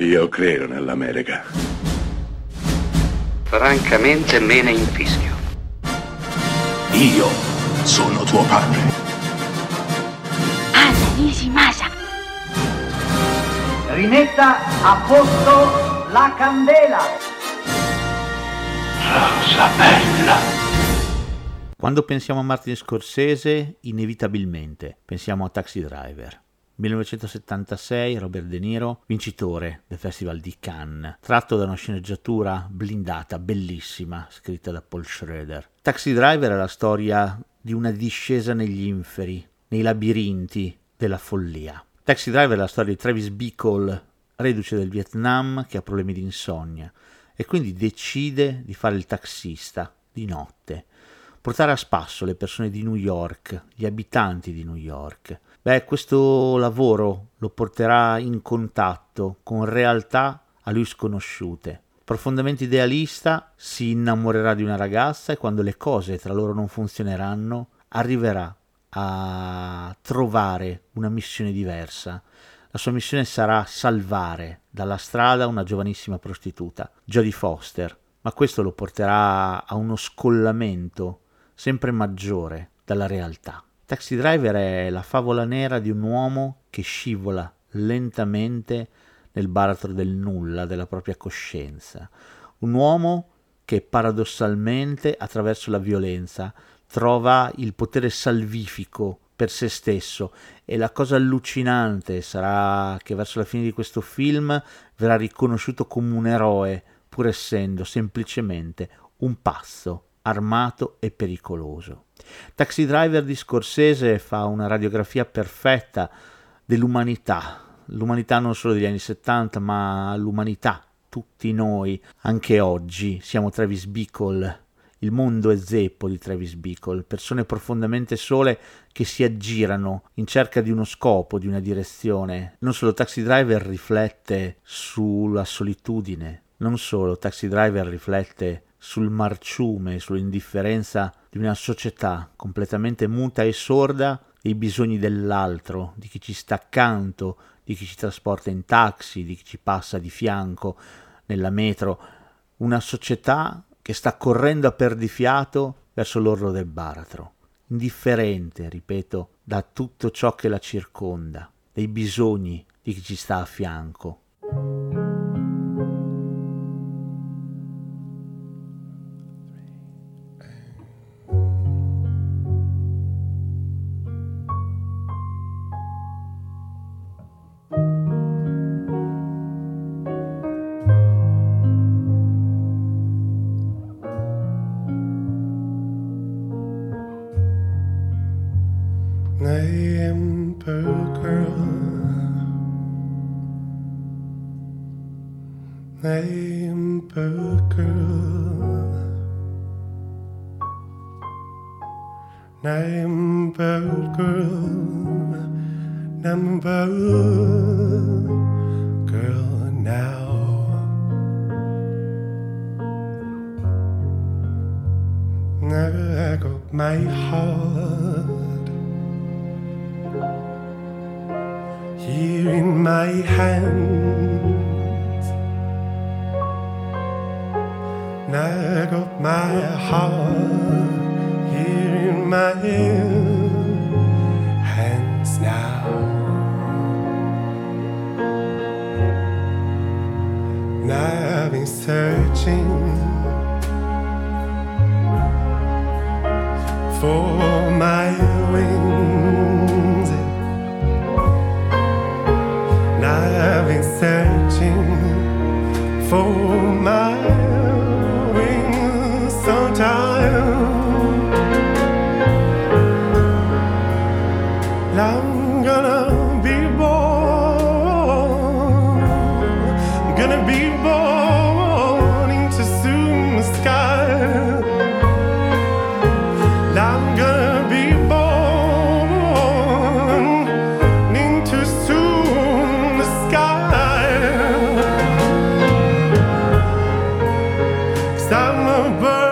Io credo nell'America. Francamente me ne infischio. Io sono tuo padre. Anna Nishimasa. Rimetta a posto la candela. Rosa bella. Quando pensiamo a Martin Scorsese, inevitabilmente pensiamo a Taxi Driver. 1976, Robert De Niro, vincitore del Festival di Cannes, tratto da una sceneggiatura blindata, bellissima, scritta da Paul Schroeder. Taxi Driver è la storia di una discesa negli inferi, nei labirinti della follia. Taxi Driver è la storia di Travis Bickle, reduce del Vietnam, che ha problemi di insonnia e quindi decide di fare il taxista di notte, portare a spasso le persone di New York, gli abitanti di New York, Beh, questo lavoro lo porterà in contatto con realtà a lui sconosciute. Profondamente idealista, si innamorerà di una ragazza e quando le cose tra loro non funzioneranno, arriverà a trovare una missione diversa. La sua missione sarà salvare dalla strada una giovanissima prostituta, Jodie Foster, ma questo lo porterà a uno scollamento sempre maggiore dalla realtà. Taxi Driver è la favola nera di un uomo che scivola lentamente nel baratro del nulla della propria coscienza. Un uomo che paradossalmente attraverso la violenza trova il potere salvifico per se stesso e la cosa allucinante sarà che verso la fine di questo film verrà riconosciuto come un eroe pur essendo semplicemente un pazzo armato e pericoloso. Taxi Driver di Scorsese fa una radiografia perfetta dell'umanità, l'umanità non solo degli anni 70, ma l'umanità, tutti noi, anche oggi, siamo Travis Bickle, il mondo è zeppo di Travis Bickle, persone profondamente sole che si aggirano in cerca di uno scopo, di una direzione. Non solo Taxi Driver riflette sulla solitudine, non solo Taxi Driver riflette sul marciume, sull'indifferenza di una società completamente muta e sorda dei bisogni dell'altro, di chi ci sta accanto, di chi ci trasporta in taxi, di chi ci passa di fianco nella metro, una società che sta correndo a perdifiato verso l'orlo del baratro, indifferente, ripeto, da tutto ciò che la circonda, dei bisogni di chi ci sta a fianco. Neighbor girl, neighbor girl, neighbor girl, number girl. Now I got my heart. here in my hands. now I got my heart here in my hands now. Now I've been searching for my wings. For my wings. I'm gonna. summer bird.